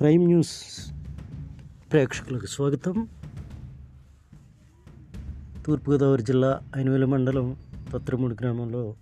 Prime news ప్రేక్షకులకు స్వాగతం. తూర్పుగోదావరి జిల్లా ఐనవేలు మండలం పత్రమూడి గ్రామంలో